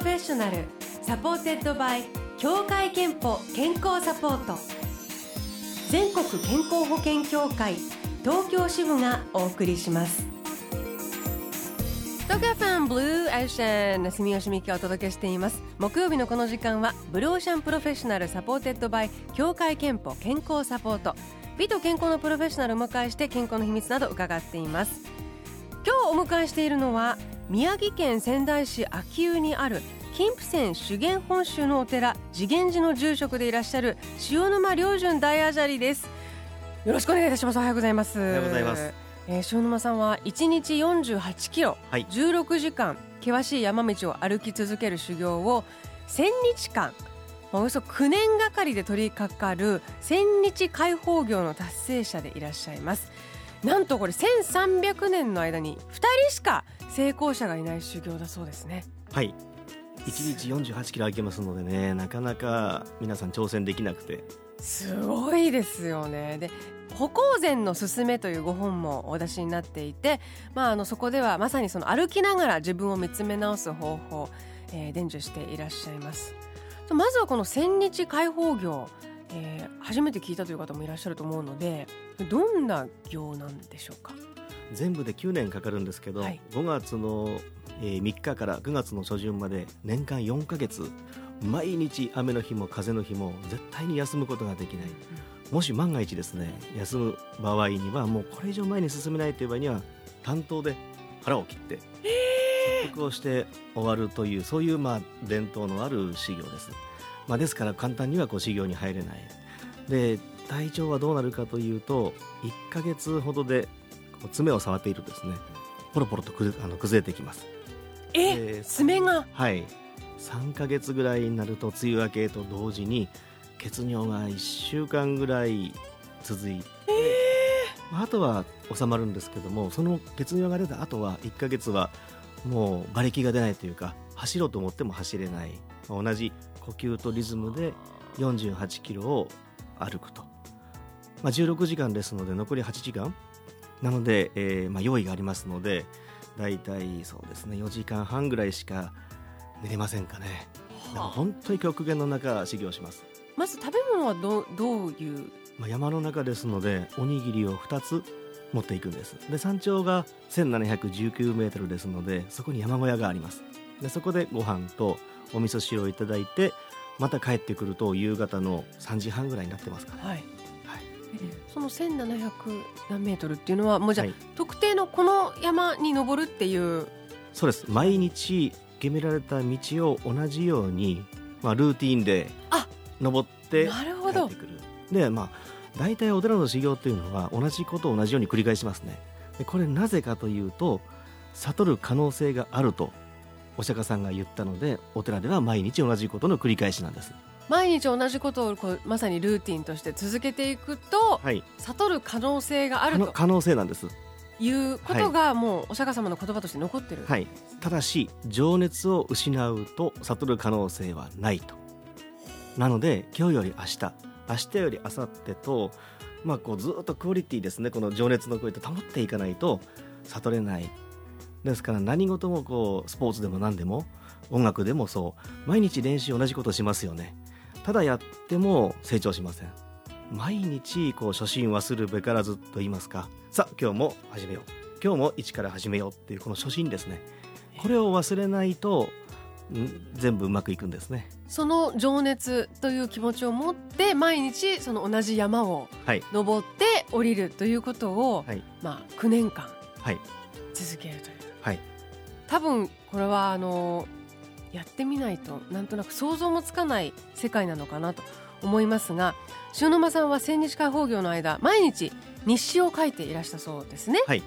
Professional supported by 協会けんぽ健康サポート。全国健康保険協会東京支部がお送りします。東京 FM Blue Ocean 住吉美紀がお届けしています。木曜日のこの時間は Blue Ocean Professional supported by 協会けんぽ健康サポート。美と健康のプロフェッショナルを迎えして健康の秘密など伺っています。今日お迎えしているのは宮城県仙台市秋保にある金峰山修験本州のお寺次元寺の住職でいらっしゃる塩沼良順大アジャリです。よろしくお願いいたします。おはようございます。おはようございます。えー、塩沼さんは1日48キロ、はい、16時間険しい山道を歩き続ける修行を1000日間およそ9年がかりで取り掛かる1000日開放業の達成者でいらっしゃいますなんとこれ1300年の間に2人しか成功者がいない修行だそうですね。はい。1日48キロ歩けますのでねなかなか皆さん挑戦できなくて。すごいですよね。で歩行禅のすすめというご本もお出しになっていて、まあ、あのそこではまさにその歩きながら自分を見つめ直す方法、えー、伝授していらっしゃいます。まずはこの千日開放業、えー、初めて聞いたという方もいらっしゃると思うのでどんな業なんでしょうか？全部で9年かかるんですけど、はい、5月の3日から9月の初旬まで年間4か月毎日雨の日も風の日も絶対に休むことができない、うん。もし万が一ですね休む場合にはもうこれ以上前に進めないという場合には担当で腹を切って説得をして終わるというそういうまあ伝統のある修行です、まあ、ですから簡単にはこう修行に入れない。で体調はどうなるかというと1か月ほどでこう爪を触っているとですねポロポロとくあの崩れてきます。え爪が？はい。3か月ぐらいになると梅雨明けと同時に血尿が1週間ぐらい続いて、えー、あとは収まるんですけどもその血尿が出た後は1か月はもう馬力が出ないというか走ろうと思っても走れない。同じ呼吸とリズムで48キロを歩くと、まあ、16時間ですので残り8時間。なので、えーまあ、用意がありますので大体そうですね4時間半ぐらいしか寝れませんかね。本当に極限の中修行します。まず食べ物はどどういう、まあ、山の中ですのでおにぎりを2つ持っていくんです。で山頂が1719メートルですのでそこに山小屋がありますでそこでご飯とお味噌汁をいただいてまた帰ってくると夕方の3時半ぐらいになってますから、はい、はい、その1700何メートルっていうのはもうじゃあ、はい、特定のこの山に登るっていう。そうです。毎日決められた道を同じように、まあ、ルーティンで登って帰ってくる。でまあ大体お寺の修行っていうのは同じことを同じように繰り返しますね。でこれなぜかというと悟る可能性があるとお釈迦さんが言ったのでお寺では毎日同じことの繰り返しなんです。毎日同じことをこうまさにルーティンとして続けていくと、はい、悟る可能性があると可能性なんです。いうことがもうお釈迦様の言葉として残ってる、はい、ただし情熱を失うと悟る可能性はないと。なので今日より明日明日より明後日と、まあ、こうずっとクオリティですね。この情熱の声って保っていかないと悟れないですから何事もこうスポーツでも何でも音楽でもそう毎日練習同じことしますよね。ただやっても成長しません。毎日こう初心忘るべからずと言いますか。さあ今日も始めよう。今日も一から始めようっていうこの初心ですね。これを忘れないと全部うまくいくんですね。その情熱という気持ちを持って毎日その同じ山を登って降りるということを、はい、まあ、9年間続けるという、はい、多分これはあのやってみないとなんとなく想像もつかない世界なのかなと思いますが塩沼さんは千日開放業の間毎日日誌を書いていらしたそうですね。はい、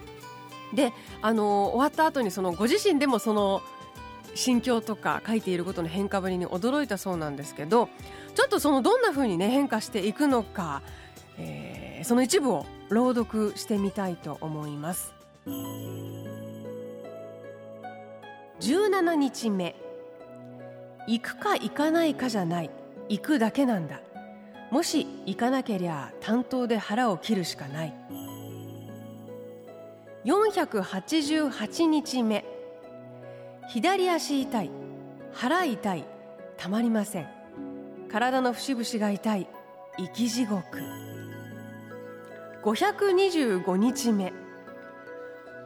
であの終わった後にそのご自身でもその心境とか書いていることの変化ぶりに驚いたそうなんですけどちょっとそのどんなふうにね変化していくのか、えー、その一部を朗読してみたいと思います17日目。行くか行かないかじゃない。行くだけなんだ。もし行かなけりゃ担当で腹を切るしかない。488日目。左足痛い。腹痛い。たまりません。体の節々が痛い。生き地獄。525日目。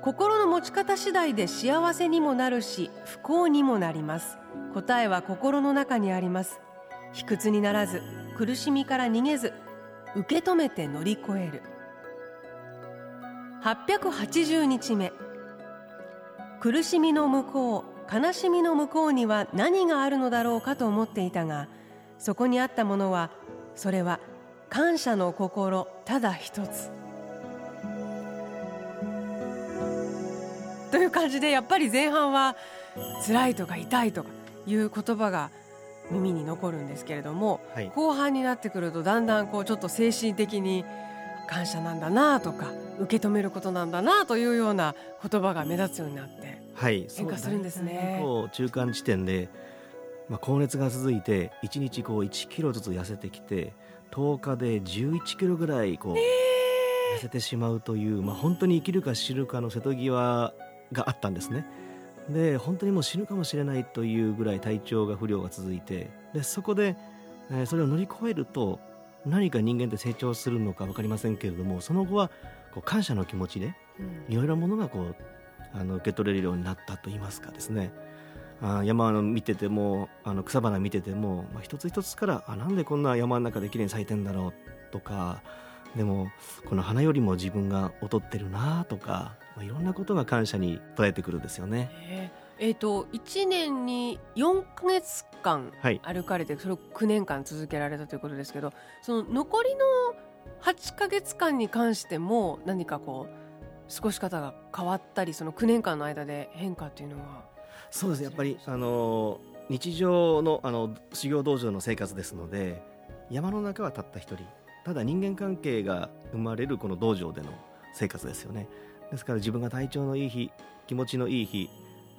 心の持ち方次第で幸せにもなるし不幸にもなります。答えは心の中にあります。卑屈にならず苦しみから逃げず受け止めて乗り越える。880日目。苦しみの向こう悲しみの向こうには何があるのだろうかと思っていたがそこにあったものはそれは感謝の心ただ一つ。という感じでやっぱり前半は辛いとか痛いとかいう言葉が耳に残るんですけれども、はい、後半になってくるとだんだんこうちょっと精神的に感謝なんだなとか受け止めることなんだなというような言葉が目立つようになって変化するんですね。はい、中間地点で、まあ、高熱が続いて1日こう1キロずつ痩せてきて10日で11キロぐらいこう、痩せてしまうという、まあ、本当に生きるか死ぬかの瀬戸際があったんですね。で本当にもう死ぬかもしれないというぐらい体調が不良が続いてでそこで、えー、それを乗り越えると何か人間って成長するのか分かりませんけれどもその後はこう感謝の気持ちでいろいろなものがこうあの受け取れるようになったといいますかですねあ山の見ててもあの草花見てても、まあ、一つ一つからあなんでこんな山の中で綺麗に咲いてんだろうとかでもこの花よりも自分が劣ってるなとか、まあ、いろんなことが感謝に捉えてくるんですよね。えーと、と1年に4か月間歩かれて、はい、それを9年間続けられたということですけどその残りの8か月間に関しても何かこう過ごし方が変わったりその9年間の間で変化っていうのは。そうです。やっぱりあの日常のあの修行道場の生活ですので山の中はたった一人ただ人間関係が生まれるこの道場での生活ですよね。ですから自分が体調のいい日気持ちのいい日、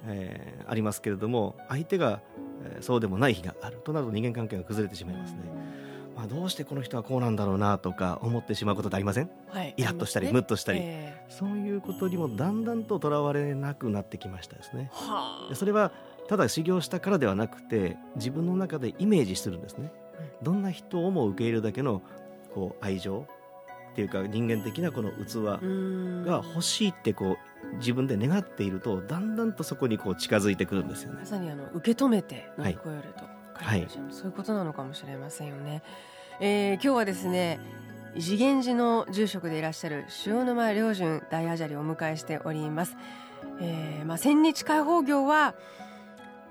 えー、ありますけれども相手が、えー、そうでもない日があるとなると人間関係が崩れてしまいますね。まあ、どうしてこの人はこうなんだろうなとか思ってしまうことってありません、はい、イラッとしたり、ね、ムッとしたり、えー、そういうことにもだんだんととらわれなくなってきましたですね。はあ、それはただ修行したからではなくて自分の中でイメージするんですね。どんな人をも受け入れるだけのこう愛情っていうか人間的なこの器が欲しいってこう自分で願っているとだんだんとそこにこう近づいてくるんですよね。まさにあの受け止めて乗り越えると、はい、そういうことなのかもしれませんよね。えー、今日はですね次元寺の住職でいらっしゃる塩沼良順大アジャリをお迎えしております。えー、まあ千日開放業は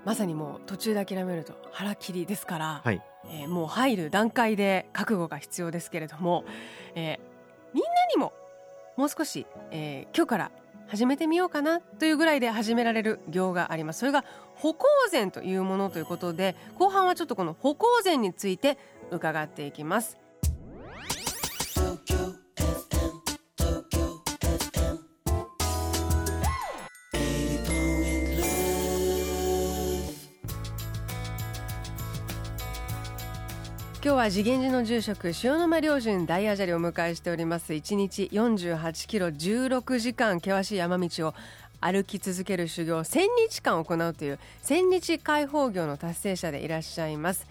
まさにもう途中で諦めると腹切りですから、はい、えー、もう入る段階で覚悟が必要ですけれども、えー、みんなにももう少し、えー、今日から始めてみようかなというぐらいで始められる行があります。それが歩行禅というものということで後半はちょっとこの歩行禅について伺っていきます今日は次元寺の住職塩沼良順大アジャリをお迎えしております。1日48キロ16時間険しい山道を歩き続ける修行1000日間行うという千日開放業の達成者でいらっしゃいます、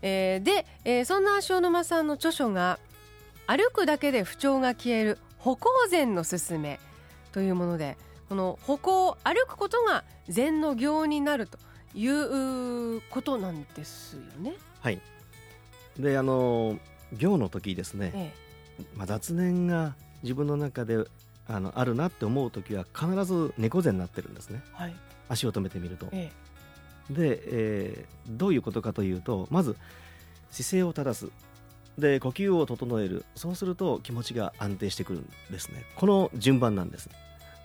えー、で、えー、そんな塩沼さんの著書が歩くだけで不調が消える歩行禅のすすめというものでこの歩行歩くことが禅の行になるということなんですよね。はい。であの行の時ですね、ええ、まあ、雑念が自分の中であのあるなって思う時は必ず猫背になってるんですね、はい、足を止めてみると。ええ、で、えー、どういうことかというとまず姿勢を正す。で呼吸を整える。そうすると気持ちが安定してくるんですね。この順番なんです。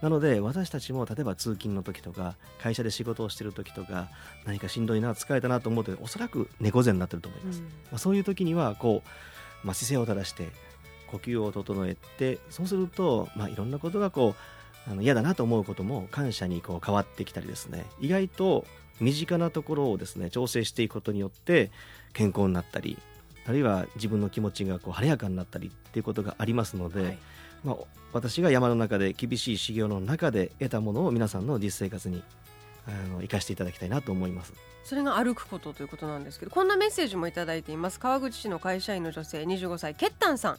なので私たちも例えば通勤の時とか会社で仕事をしてる時とか何かしんどいな疲れたなと思うとおそらく猫背になってると思います、うん、まあ、そういう時にはこう、まあ、姿勢を正して呼吸を整えてそうすると、まあ、いろんなことがこうあの嫌だなと思うことも感謝にこう変わってきたりですね。意外と身近なところをですね調整していくことによって健康になったりあるいは自分の気持ちがこう晴れやかになったりっていうことがありますので、はいまあ、私が山の中で厳しい修行の中で得たものを皆さんの実生活にあの生かしていただきたいなと思います。それが歩くことということなんですけどこんなメッセージもいただいています。川口市の会社員の女性25歳ケッタンさん。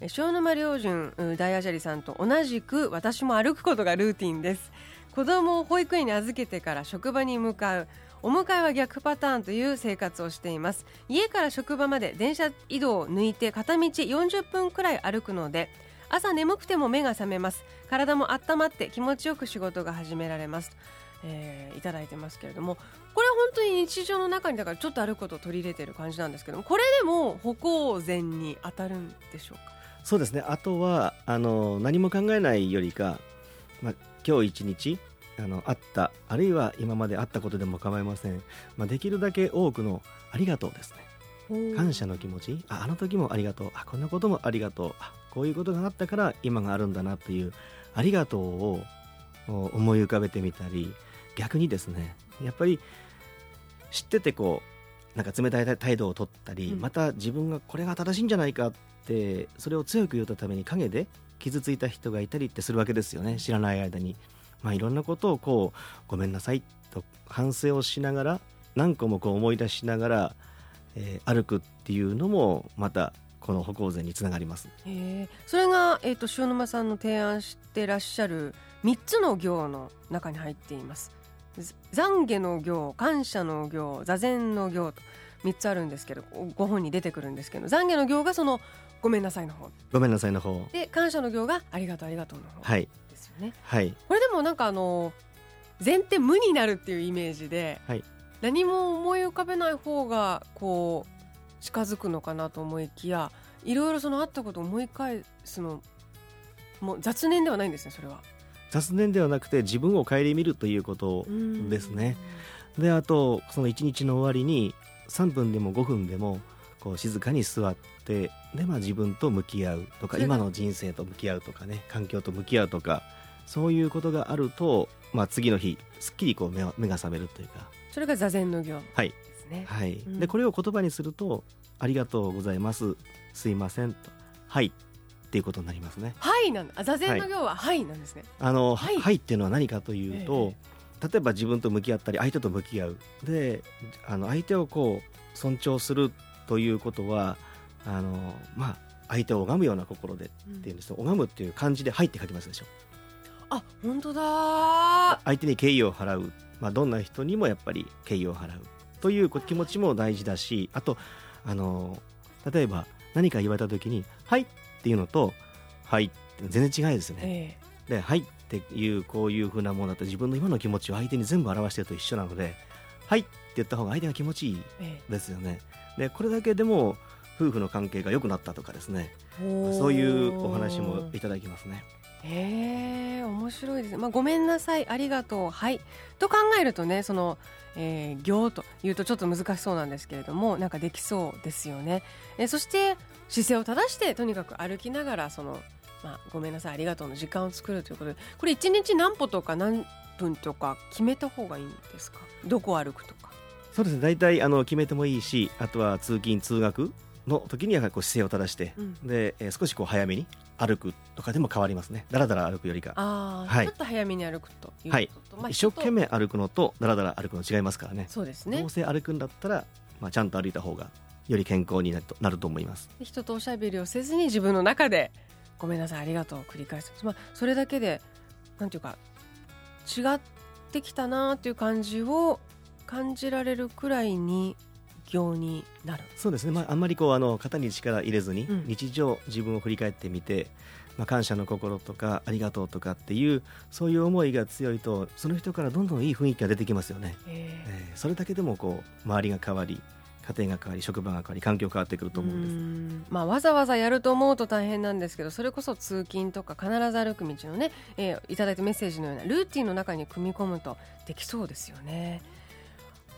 塩沼良順大アジャリさんと同じく私も歩くことがルーティンです。子供を保育園に預けてから職場に向かうお迎えは逆パターンという生活をしています。家から職場まで電車移動を抜いて片道40分くらい歩くので朝眠くても目が覚めます。体も温まって気持ちよく仕事が始められます。えー、いただいてますけれども。これは本当に日常の中にだからちょっと歩くことを取り入れてる感じなんですけども。これでも歩行前に当たるんでしょうか？そうですね。あとはあの何も考えないよりか、まあ、今日一日あのあったあるいは今まであったことでも構いません、まあ、できるだけ多くのありがとうですね。感謝の気持ち。ああの時もありがとう。あこんなこともありがとう。あこういうことがあったから今があるんだなというありがとうを思い浮かべてみたり逆にですねやっぱり知っててこうなんか冷たい態度を取ったり、うん、また自分がこれが正しいんじゃないかってそれを強く言うために陰で傷ついた人がいたりってするわけですよね知らない間に。まあ、いろんなことをこうごめんなさいと反省をしながら何個もこう思い出しながら、えー、歩くっていうのもまたこの歩行前につながります。え。それが、えーと、塩沼さんの提案してらっしゃる3つの行の中に入っています。懺悔の行感謝の行座禅の行と3つあるんですけどご本に出てくるんですけど懺悔の行がそのごめんなさいの方。ごめんなさいの方。で感謝の行がありがとうありがとうの方はい。ですよね、はい、これでもなんかあの禅って無になるっていうイメージで、はい、何も思い浮かべない方がこう近づくのかなと思いきやいろいろそのあったことを思い返すのもう雑念ではないんですねそれは。雑念ではなくて自分を顧みるということですね。であとその一日の終わりに3分でも5分でもこう静かに座ってで、まあ、自分と向き合うとか今の人生と向き合うとかね環境と向き合うとかそういうことがあると、まあ、次の日すっきりこう目目が覚めるというか。それが座禅の行ですね。はい、はい、でこれを言葉にすると「ありがとうございます。すいません」と「はい」っていうことになりますね。はいなんだ。座禅の行ははいなんですね。あのはい、はいっていうのは何かというと、えー、例えば自分と向き合ったり相手と向き合う。であの相手をこう尊重するということはあのまあ相手を拝むような心でっていうんです。と、うん、拝むっていう漢字で「はい」って書きますでしょ。あ本当だ相手に敬意を払う、まあ、どんな人にもやっぱり敬意を払うという気持ちも大事だしあとあの例えば何か言われた時に「はい」っていうのと「はい」って全然違いですね。えー、で「はい」っていうこういうふうなものだと自分の今の気持ちを相手に全部表してると一緒なので「はい」って言った方が相手が気持ちいいですよね。えー、でこれだけでも夫婦の関係が良くなったとかですねそういうお話もいただきますね。へえ面白いです。ね、まあ、ごめんなさいありがとう。はい。と考えるとねその、えー、行というとちょっと難しそうなんですけれどもなんかできそうですよね、えー、そして姿勢を正してとにかく歩きながらその、まあ、ごめんなさいありがとうの時間を作るということでこれ1日何歩とか何分とか決めた方がいいんですか？どこ歩くとか。そうですね。大体あの決めてもいいしあとは通勤通学の時にはこう姿勢を正して、うん、で、えー、少しこう早めに歩くとかでも変わりますね。だらだら歩くよりか。あ、はい、ちょっと早めに歩くというはい、まあ、一生懸命歩くのとだらだら歩くの違いますからね。そうですね。どうせ歩くんだったら、まあ、ちゃんと歩いた方がより健康になるとなると思います。人とおしゃべりをせずに自分の中でごめんなさいありがとうを繰り返す、まあ、それだけでなんていうか違ってきたなという感じを感じられるくらいに行になる。そうですね、まあ、あんまりこうあの肩に力入れずに、日常自分を振り返ってみて、まあ、感謝の心とかありがとうとかっていうそういう思いが強いとその人からどんどんいい雰囲気が出てきますよね、えー、えー、それだけでもこう周りが変わり家庭が変わり職場が変わり環境変わってくると思うんです。まあ、わざわざやると思うと大変なんですけどそれこそ通勤とか必ず歩く道のね、えー、いただいたメッセージのようなルーティンの中に組み込むとできそうですよね。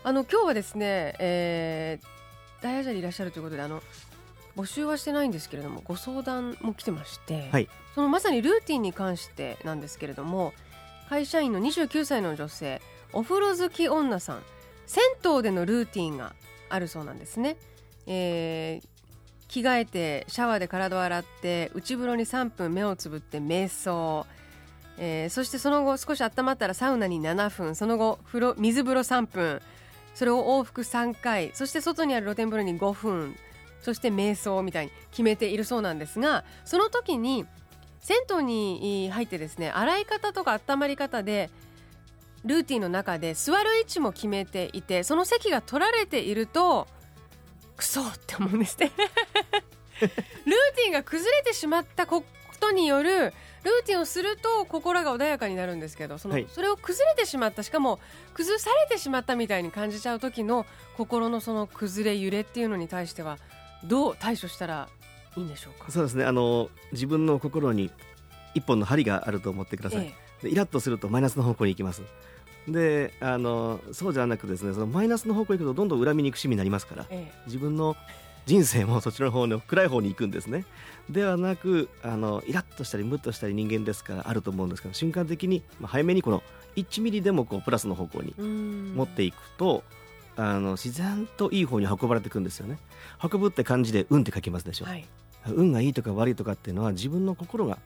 あの今日はですね、えー、大アジャでいらっしゃるということであの募集はしてないんですけれどもご相談も来てまして、はい、そのまさにルーティンに関してなんですけれども会社員の29歳の女性お風呂好き女さん銭湯でのルーティンがあるそうなんですね、えー、着替えてシャワーで体を洗って内風呂に3分目をつぶって瞑想。えー、そしてその後少し温まったらサウナに7分その後風呂水風呂3分それを往復3回そして外にある露天風呂に5分そして瞑想みたいに決めているそうなんですがその時に銭湯に入ってですね洗い方とか温まり方でルーティンの中で座る位置も決めていてその席が取られているとクソって思うんですね。ルーティンが崩れてしまったことによるルーティンをすると心が穏やかになるんですけどその、はい、それを崩れてしまったしかも崩されてしまったみたいに感じちゃう時の心のその崩れ揺れっていうのに対してはどう対処したらいいんでしょうか？そうですね。あの自分の心に一本の針があると思ってください、ええ、イラッとするとマイナスの方向に行きます。であのそうじゃなくですねそのマイナスの方向に行くとどんどん恨み憎しみになりますから、ええ、自分の人生もそちらの方の暗い方に行くんですね。ではなくあのイラッとしたりムッとしたり人間ですからあると思うんですけど瞬間的に、まあ、早めにこの1ミリでもこうプラスの方向に持っていくとあの自然といい方に運ばれていくんですよね。運ぶって漢字で運って書きますでしょ、はい、運がいいとか悪いとかっていうのは自分の心が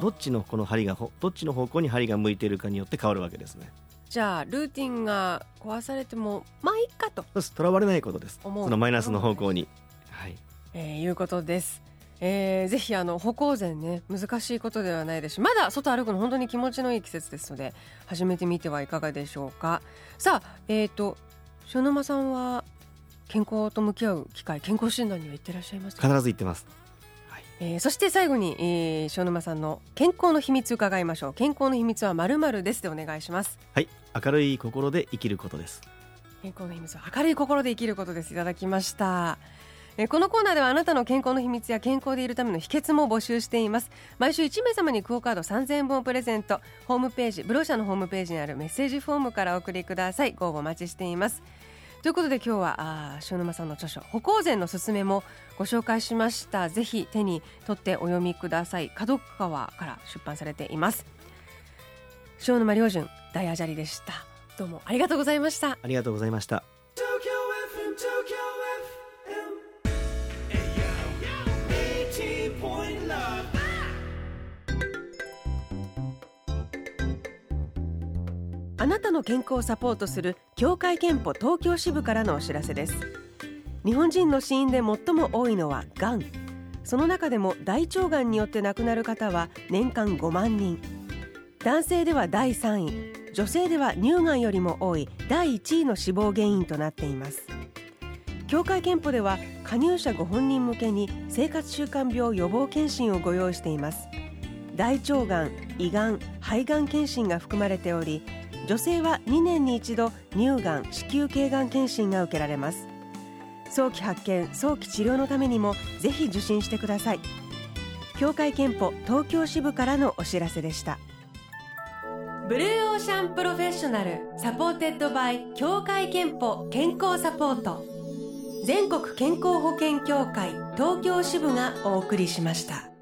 どっちのこの針がどっちの方向に針が向いているかによって変わるわけですねじゃあルーティンが壊されてもまあいいかと。とらわれないことです。そのマイナスの方向に。はい、えー、いうことです。えー、ぜひあの歩行前ね難しいことではないですしまだ外歩くの本当に気持ちのいい季節ですので始めてみてはいかがでしょうか。さあえっ、ー、と塩沼さんは健康と向き合う機会健康診断には行ってらっしゃいます必ず行ってますえー、そして最後に、えー、塩沼さんの健康の秘密伺いましょう。健康の秘密はまるまるですでお願いします。はい。明るい心で生きることです。健康の秘密は明るい心で生きることです。いただきました。えこのコーナーではあなたの健康の秘密や健康でいるための秘訣も募集しています。毎週1名様にクオカード3000円分をプレゼント。ホームページブローシャのホームページにあるメッセージフォームからお送りください。ご応募お待ちしていますということで今日はあ塩沼さんの著書歩行前のすすめもご紹介しました。ぜひ手に取ってお読みください。角川から出版されています。塩沼良純大アジャリでした。どうもありがとうございました。ありがとうございましたあなたの健康をサポートする協会憲法東京支部からのお知らせです。日本人の死因で最も多いのはがん。その中でも大腸がんによって亡くなる方は年間5万人。男性では第3位。女性では乳がんよりも多い。第1位の死亡原因となっています。協会憲法では加入者ご本人向けに生活習慣病予防検診をご用意しています。大腸がん、胃がん、肺がん検診が含まれており女性は2年に一度乳がん子宮頸がん検診が受けられます。早期発見早期治療のためにもぜひ受診してください。協会けんぽ東京支部からのお知らせでした。 Blue Ocean Professional supported by 協会けんぽ健康サポート。全国健康保険協会東京支部がお送りしました。